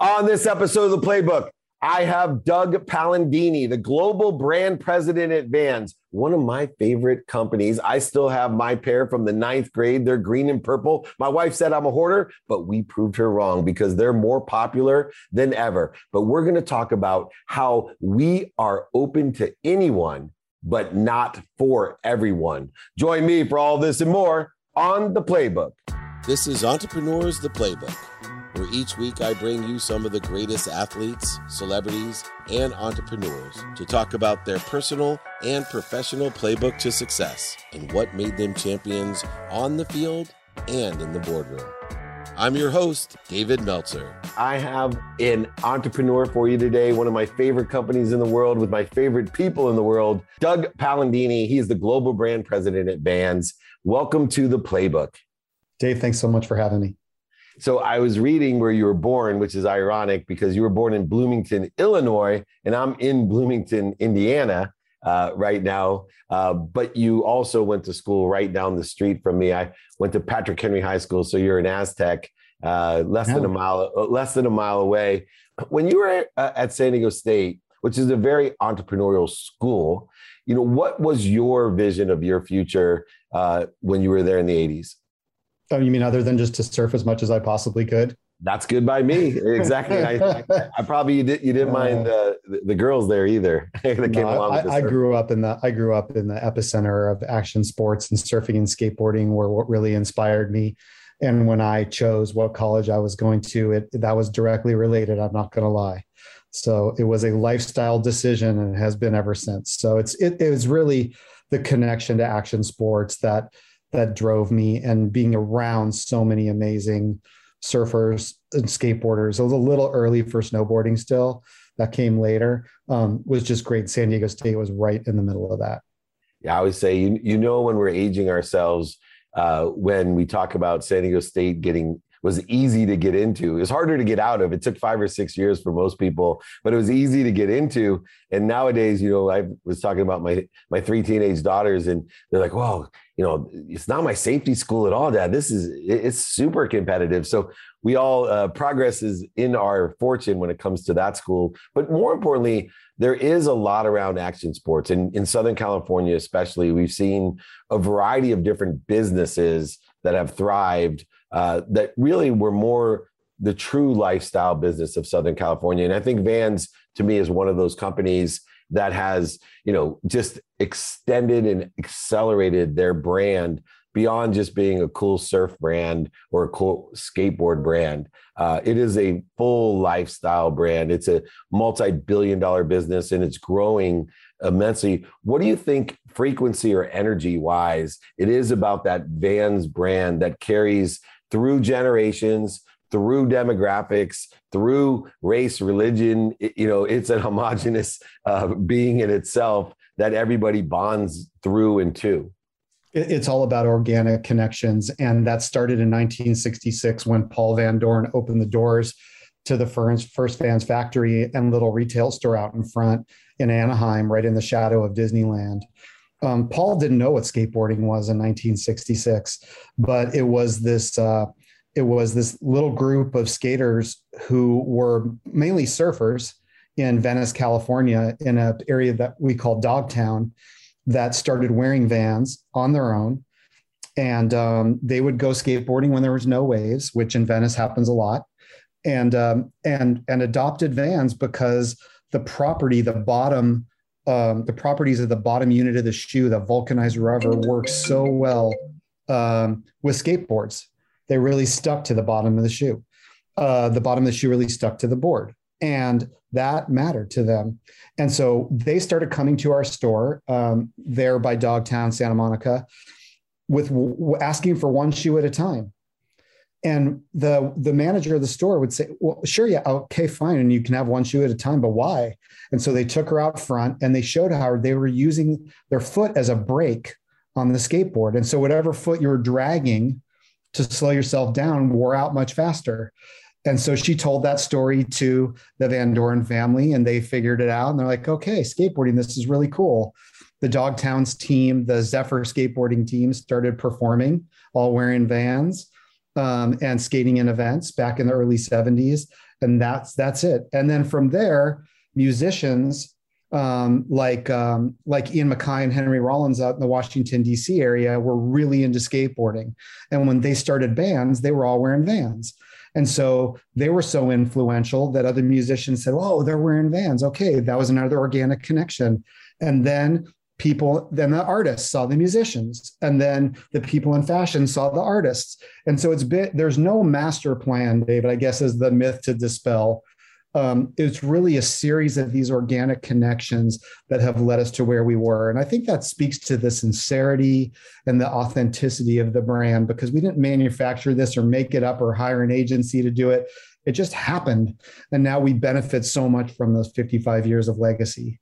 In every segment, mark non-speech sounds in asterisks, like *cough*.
On this episode of the Playbook, I have Doug Palladini, the global brand president at Vans, one of my favorite companies. I still have my pair from the ninth grade. They're green and purple. My wife said I'm a hoarder, but we proved her wrong because they're more popular than ever. But we're going to talk about how we are open to anyone, but not for everyone. Join me for all this and more on the Playbook. This is Entrepreneurs the Playbook where each week I bring you some of the greatest athletes, celebrities, and entrepreneurs to talk about their personal and professional playbook to success and what made them champions on the field and in the boardroom. I'm your host, David Meltzer. I have an entrepreneur for you today, one of my favorite companies in the world with my favorite people in the world, Doug Palladini. He is the global brand president at Vans. Welcome to the playbook. Dave, thanks so much for having me. So I was reading where you were born, which is ironic because you were born in Bloomington, Illinois, and I'm in Bloomington, Indiana uh, right now. Uh, but you also went to school right down the street from me. I went to Patrick Henry High School, so you're an Aztec, uh, less than a mile, uh, less than a mile away. When you were uh, at San Diego State, which is a very entrepreneurial school, you know what was your vision of your future uh, when you were there in the 80s? Oh, you mean other than just to surf as much as I possibly could? That's good by me. Exactly. I, *laughs* I, probably you, did, you didn't mind uh, the, the girls there either. *laughs* no, I, I grew up in the I grew up in the epicenter of action sports and surfing and skateboarding were what really inspired me. And when I chose what college I was going to, it that was directly related. I'm not going to lie. So it was a lifestyle decision and has been ever since. So it's it, it was really the connection to action sports that that drove me and being around so many amazing surfers and skateboarders. It was a little early for snowboarding still. That came later. Um, was just great. San Diego State was right in the middle of that. Yeah, I always say you you know when we're aging ourselves uh, when we talk about San Diego State getting was easy to get into. It was harder to get out of. It took five or six years for most people, but it was easy to get into. And nowadays, you know, I was talking about my my three teenage daughters, and they're like, "Well, you know, it's not my safety school at all, Dad. This is it's super competitive." So we all uh, progress is in our fortune when it comes to that school. But more importantly, there is a lot around action sports, and in Southern California, especially, we've seen a variety of different businesses that have thrived uh, that really were more the true lifestyle business of Southern California. And I think Vans to me is one of those companies that has, you know, just extended and accelerated their brand beyond just being a cool surf brand or a cool skateboard brand. Uh, it is a full lifestyle brand. It's a multi billion dollar business and it's growing immensely. What do you think, frequency or energy wise, it is about that Vans brand that carries through generations, through demographics, through race, religion. you know, it's a *laughs* homogenous uh, being in itself that everybody bonds through and to. It's all about organic connections. And that started in 1966 when Paul Van Doren opened the doors to the first, first Vans factory and little retail store out in front in Anaheim, right in the shadow of Disneyland um, Paul didn't know what skateboarding was in 1966, but it was this uh, it was this little group of skaters who were mainly surfers in Venice, California, in an area that we call Dogtown, that started wearing Vans on their own, and um, they would go skateboarding when there was no waves, which in Venice happens a lot, and um, and and adopted Vans because the property, the bottom um, the properties of the bottom unit of the shoe, the vulcanized rubber, works so well um, with skateboards. They really stuck to the bottom of the shoe. Uh, the bottom of the shoe really stuck to the board, and that mattered to them. And so they started coming to our store um, there by Dogtown, Santa Monica, with w- asking for one shoe at a time and the the manager of the store would say well sure yeah okay fine and you can have one shoe at a time but why and so they took her out front and they showed how they were using their foot as a brake on the skateboard and so whatever foot you were dragging to slow yourself down wore out much faster and so she told that story to the van doren family and they figured it out and they're like okay skateboarding this is really cool the dogtowns team the zephyr skateboarding team started performing all wearing vans um, and skating in events back in the early 70s. and that's that's it and then from there musicians um, like um, like Ian MacKaye and Henry Rollins out in the Washington D.C. area were really into skateboarding, and when they started bands, they were all wearing Vans, and so they were so influential that other musicians said, "Oh, they're wearing Vans. Okay, that was another organic connection." And then people then the artists saw the musicians and then the people in fashion saw the artists and so it's bit there's no master plan david i guess is the myth to dispel um, it's really a series of these organic connections that have led us to where we were. And I think that speaks to the sincerity and the authenticity of the brand because we didn't manufacture this or make it up or hire an agency to do it. It just happened. And now we benefit so much from those 55 years of legacy.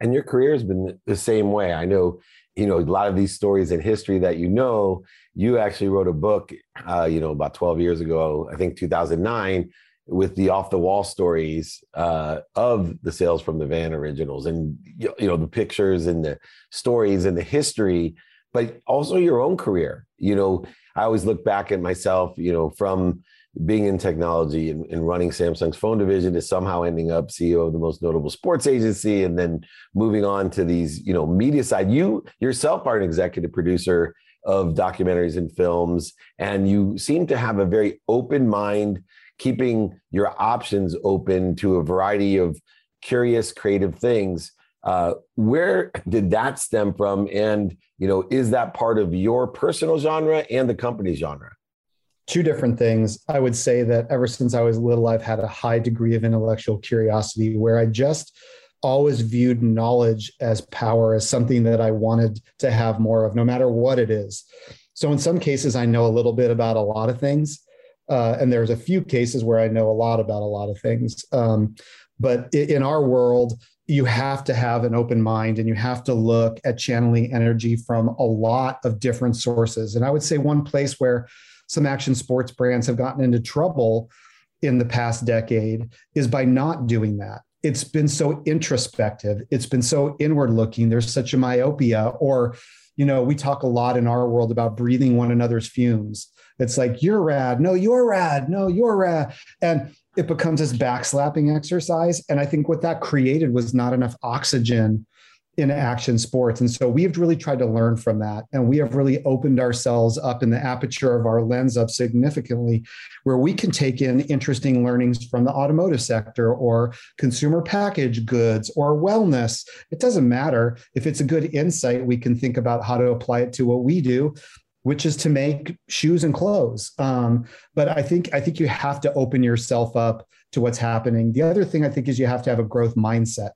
And your career has been the same way. I know, you know, a lot of these stories in history that you know, you actually wrote a book, uh, you know, about 12 years ago, I think 2009 with the off the wall stories uh, of the sales from the van originals and you know the pictures and the stories and the history but also your own career. You know i always look back at myself you know from being in technology and, and, running samsung's phone division to somehow ending up ceo of the most notable sports agency and then moving on to these you know media side. You yourself are an executive producer of documentaries and films and you seem to have a very open mind keeping your options open to a variety of curious, creative things. Uh, where did that stem from? And you know, is that part of your personal genre and the company genre? Two different things. I would say that ever since I was little, I've had a high degree of intellectual curiosity where I just always viewed knowledge as power, as something that I wanted to have more of, no matter what it is. So, in some cases, I know a little bit about a lot of things. Uh, and there's a few cases where I know a lot about a lot of things. Um, but in our world, you have to have an open mind and you have to look at channeling energy from a lot of different sources. And I would say one place where some action sports brands have gotten into trouble in the past decade is by not doing that. It's been so introspective, it's been so inward looking. There's such a myopia, or, you know, we talk a lot in our world about breathing one another's fumes it's like, you're rad. No, you're rad. No, you're rad. And it becomes this backslapping exercise. And I think what that created was not enough oxygen in action sports. And so we've really tried to learn from that. And we have really opened ourselves up in the aperture of our lens up significantly, where we can take in interesting learnings from the automotive sector or consumer package goods or wellness. It doesn't matter. If it's a good insight, we can think about how to apply it to what we do which is to make shoes and clothes. Um, but I think I think you have to open yourself up to what's happening. The other thing I think is you have to have a growth mindset.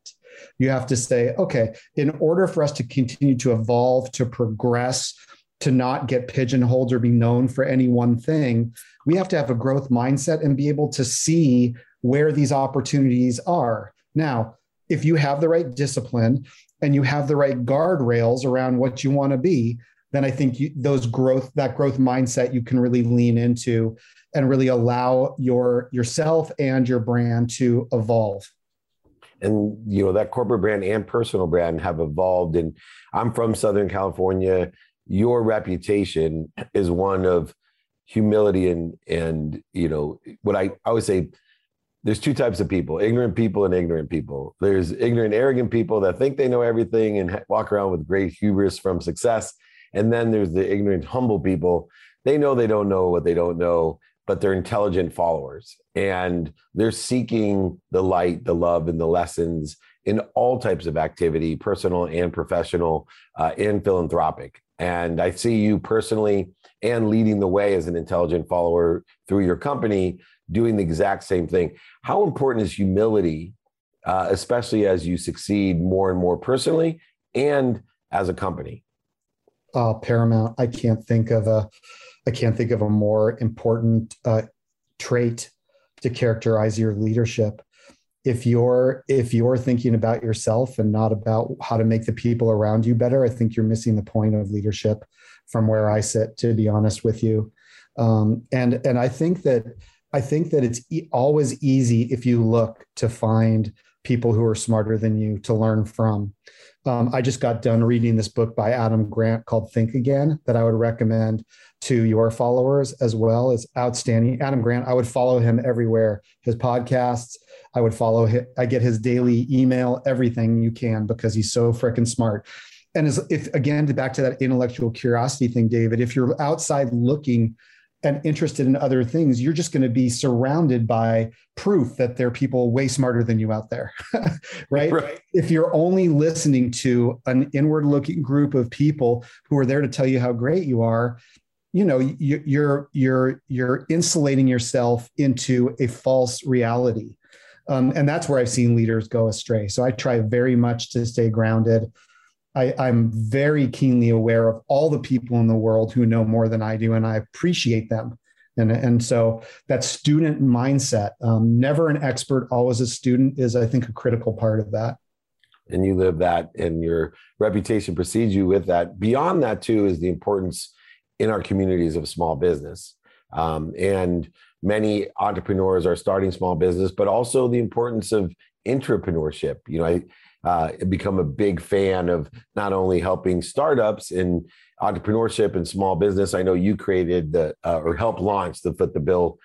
You have to say, okay, in order for us to continue to evolve, to progress, to not get pigeonholed or be known for any one thing, we have to have a growth mindset and be able to see where these opportunities are. Now, if you have the right discipline and you have the right guardrails around what you want to be, then I think you, those growth, that growth mindset, you can really lean into and really allow your yourself and your brand to evolve. And you know that corporate brand and personal brand have evolved. And I'm from Southern California. Your reputation is one of humility and and you know what I, I would say there's two types of people ignorant people and ignorant people there's ignorant arrogant people that think they know everything and walk around with great hubris from success and then there's the ignorant, humble people. They know they don't know what they don't know, but they're intelligent followers and they're seeking the light, the love, and the lessons in all types of activity, personal and professional, uh, and philanthropic. And I see you personally and leading the way as an intelligent follower through your company doing the exact same thing. How important is humility, uh, especially as you succeed more and more personally and as a company? Uh, paramount. I can't think of a I can't think of a more important uh, trait to characterize your leadership. If you're if you're thinking about yourself and not about how to make the people around you better, I think you're missing the point of leadership from where I sit. To be honest with you, um, and and I think that I think that it's e- always easy if you look to find people who are smarter than you to learn from. Um, I just got done reading this book by Adam Grant called Think Again that I would recommend to your followers as well. It's outstanding. Adam Grant, I would follow him everywhere. His podcasts, I would follow him. I get his daily email, everything you can because he's so freaking smart. And as if again, back to that intellectual curiosity thing, David, if you're outside looking and interested in other things, you're just going to be surrounded by proof that there are people way smarter than you out there, *laughs* right? right? If you're only listening to an inward looking group of people who are there to tell you how great you are, you know, you're you're you're insulating yourself into a false reality. Um, and that's where I've seen leaders go astray. So I try very much to stay grounded. I, am very keenly aware of all the people in the world who know more than I do, and I appreciate them. And, and so that student mindset, um, never an expert, always a student, is I think a critical part of that. And you live that, and your reputation precedes you with that. Beyond that, too, is the importance in our communities of small business. Um, and many entrepreneurs are starting small business, but also the importance of entrepreneurship. You know, I uh, become a big fan of not only helping startups in entrepreneurship and small business. I know you created the uh, or helped launch the Foot the Bill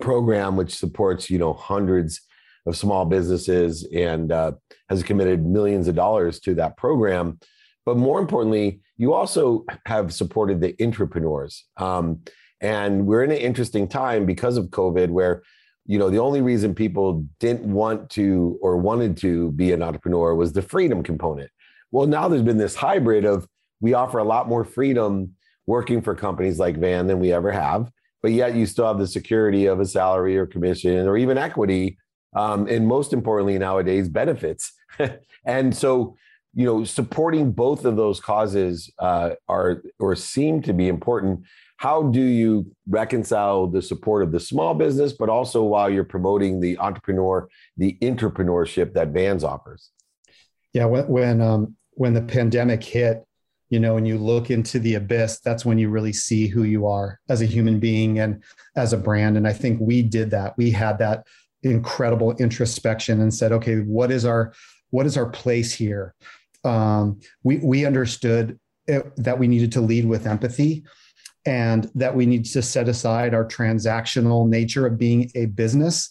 program, which supports you know hundreds of small businesses and uh, has committed millions of dollars to that program. But more importantly, you also have supported the entrepreneurs. Um, and we're in an interesting time because of COVID where you know the only reason people didn't want to or wanted to be an entrepreneur was the freedom component. Well now there's been this hybrid of we offer a lot more freedom working for companies like van than we ever have but yet you still have the security of a salary or commission or even equity um, and most importantly nowadays benefits. *laughs* And so you know supporting both of those causes uh, are or seem to be important how do you reconcile the support of the small business, but also while you're promoting the entrepreneur, the entrepreneurship that Vans offers? Yeah, when when, um, when the pandemic hit, you know, and you look into the abyss, that's when you really see who you are as a human being and as a brand. And I think we did that. We had that incredible introspection and said, okay, what is our what is our place here? Um, we we understood it, that we needed to lead with empathy and that we need to set aside our transactional nature of being a business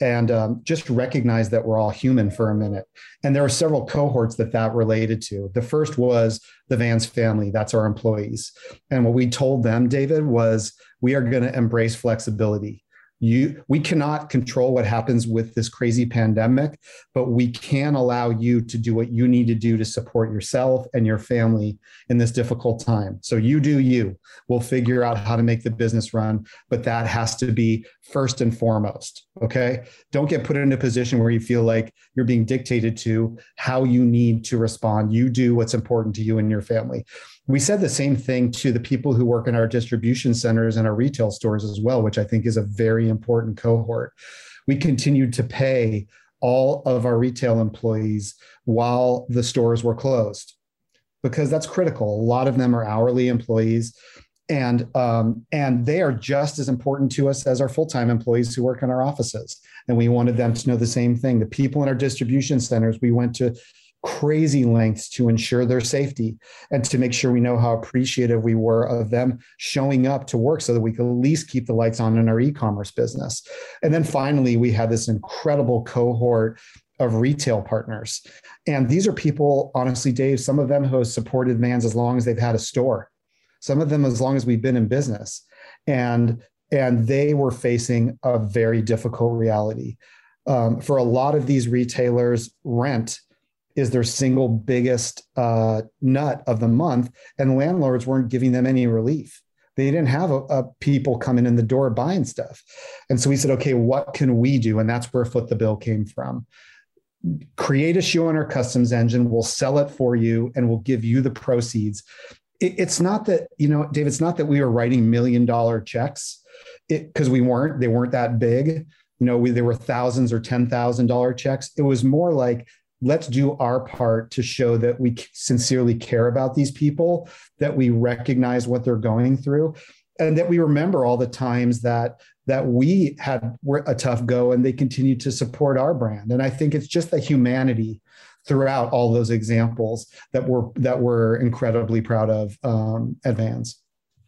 and um, just recognize that we're all human for a minute. And there are several cohorts that that related to. The first was the Vans family, that's our employees. And what we told them, David, was we are going to embrace flexibility you we cannot control what happens with this crazy pandemic but we can allow you to do what you need to do to support yourself and your family in this difficult time. So you do you. We'll figure out how to make the business run but that has to be first and foremost okay? Don't get put in a position where you feel like you're being dictated to how you need to respond. You do what's important to you and your family we said the same thing to the people who work in our distribution centers and our retail stores as well, which I think is a very important cohort. We continued to pay all of our retail employees while the stores were closed because that's critical. A lot of them are hourly employees, and um, and they are just as important to us as our full time employees who work in our offices. And we wanted them to know the same thing. The people in our distribution centers, we went to crazy lengths to ensure their safety and to make sure we know how appreciative we were of them showing up to work so that we could at least keep the lights on in our e-commerce business. And then finally, we had this incredible cohort of retail partners. And these are people, honestly, Dave, some of them who have supported Vans as long as they've had a store, some of them as long as we've been in business. And and they were facing a very difficult reality. Um, for a lot of these retailers, rent is their single biggest uh, nut of the month, and landlords weren't giving them any relief. They didn't have a, a people coming in the door buying stuff, and so we said, okay, what can we do? And that's where Foot the Bill came from. Create a shoe on our customs engine. We'll sell it for you, and we'll give you the proceeds. It, it's not that you know, Dave. It's not that we were writing million dollar checks because we weren't. They weren't that big you know, we, there were thousands or ten thousand dollar checks. It was more like let's do our part to show that we sincerely care about these people, that we recognize what they're going through, and that we remember all the times that that we had a tough go and they continue to support our brand. And I think it's just the humanity throughout all those examples that we're that we're incredibly proud of um, at Vans.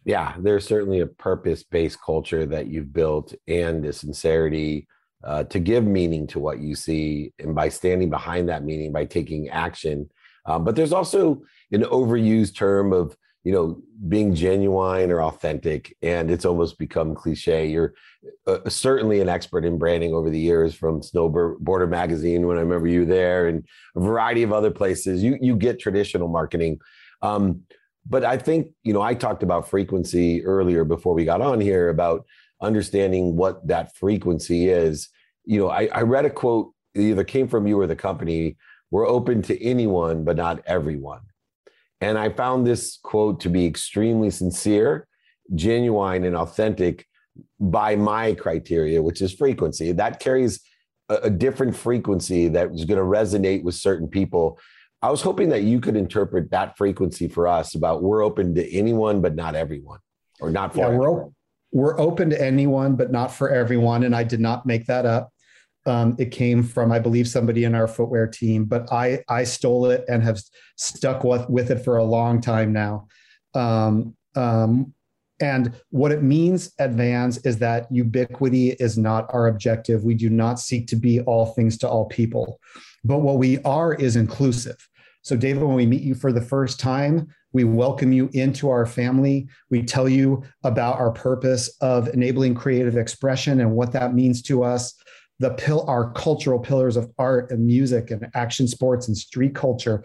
Yeah, there's certainly a purpose-based culture that you've built and the sincerity uh, to give meaning to what you see, and by standing behind that meaning, by taking action. Um, but there's also an overused term of you know being genuine or authentic and it's almost become cliche. You're uh, certainly an expert in branding over the years from snowboarder magazine when i remember you there and a variety of other places. You you get traditional marketing. Um, but i think you know i talked about frequency earlier before we got on here about understanding what that frequency is you know i, I read a quote either came from you or the company we're open to anyone but not everyone and I found this quote to be extremely sincere, genuine, and authentic by my criteria, which is frequency. That carries a, a different frequency that is going to resonate with certain people. I was hoping that you could interpret that frequency for us about we're open to anyone, but not everyone, or not for yeah, we're, we're open to anyone, but not for everyone. And I did not make that up. Um, it came from, I believe, somebody in our footwear team, but I I stole it and have stuck with with it for a long time now. Um, um, and what it means at Vans is that ubiquity is not our objective. We do not seek to be all things to all people, but what we are is inclusive. So, David, when we meet you for the first time, we welcome you into our family. We tell you about our purpose of enabling creative expression and what that means to us. The pill our cultural pillars of art and music and action sports and street culture.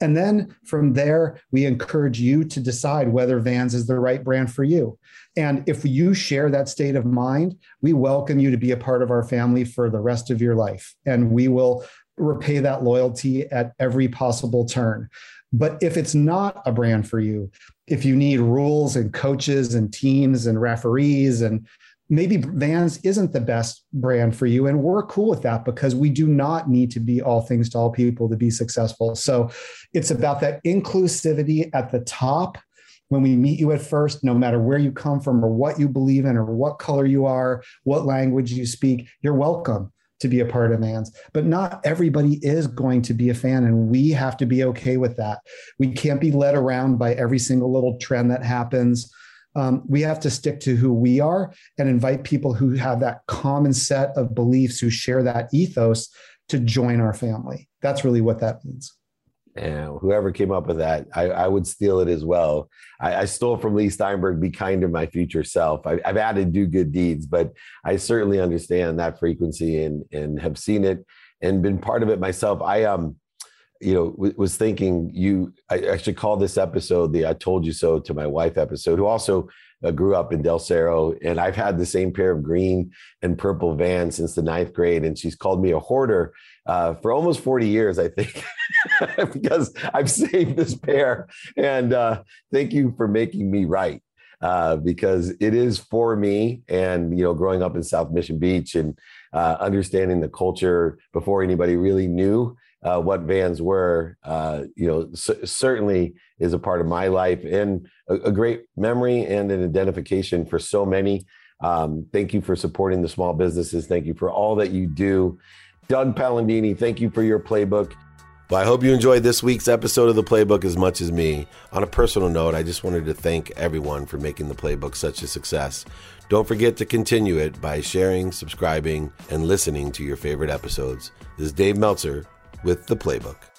And then from there we encourage you to decide whether vans is the right brand for you. And if you share that state of mind we welcome you to be a part of our family for the rest of your life. And we will repay that loyalty at every possible turn but if it's not a brand for you if you need rules and coaches and teams and referees and maybe Vans isn't the best brand for you. And we're cool with that because we do not need to be all things to all people to be successful. So it's about that inclusivity at the top when we meet you at first, no matter where you come from or what you believe in or what color you are, what language you speak, you're welcome to be a part of Vans. But not everybody is going to be a fan, and we have to be okay with that. We can't be led around by every single little trend that happens um, we have to stick to who we are and invite people who have that common set of beliefs, who share that ethos to join our family. That's really what that means. And whoever came up with that, I, I would steal it as well. I, I, stole from Leigh Steinberg, be kind to my future self. I, have added do good deeds, but I certainly understand that frequency and, and have seen it and been part of it myself. I, um, you know, w- was thinking you, I, should call this episode the I told you so to my wife episode, who also uh, grew up in Del Cerro. And I've had the same pair of green and purple vans since the ninth grade. And she's called me a hoarder uh, for almost 40 years, I think, *laughs* because I've saved this pair. And uh, thank you for making me right. Uh, because it is for me and you know growing up in south mission beach and uh, understanding the culture before anybody really knew uh, what vans were, uh, you know, c- certainly is a part of my life and a, a, great memory and an identification for so many. Um, thank you for supporting the small businesses. Thank you for all that you do. Doug Palladini, thank you for your playbook. Well, I hope you enjoyed this week's episode of the Playbook as much as me. On a personal note, I just wanted to thank everyone for making the Playbook such a success. Don't forget to continue it by sharing, subscribing, and listening to your favorite episodes. This is Dave Meltzer with the playbook.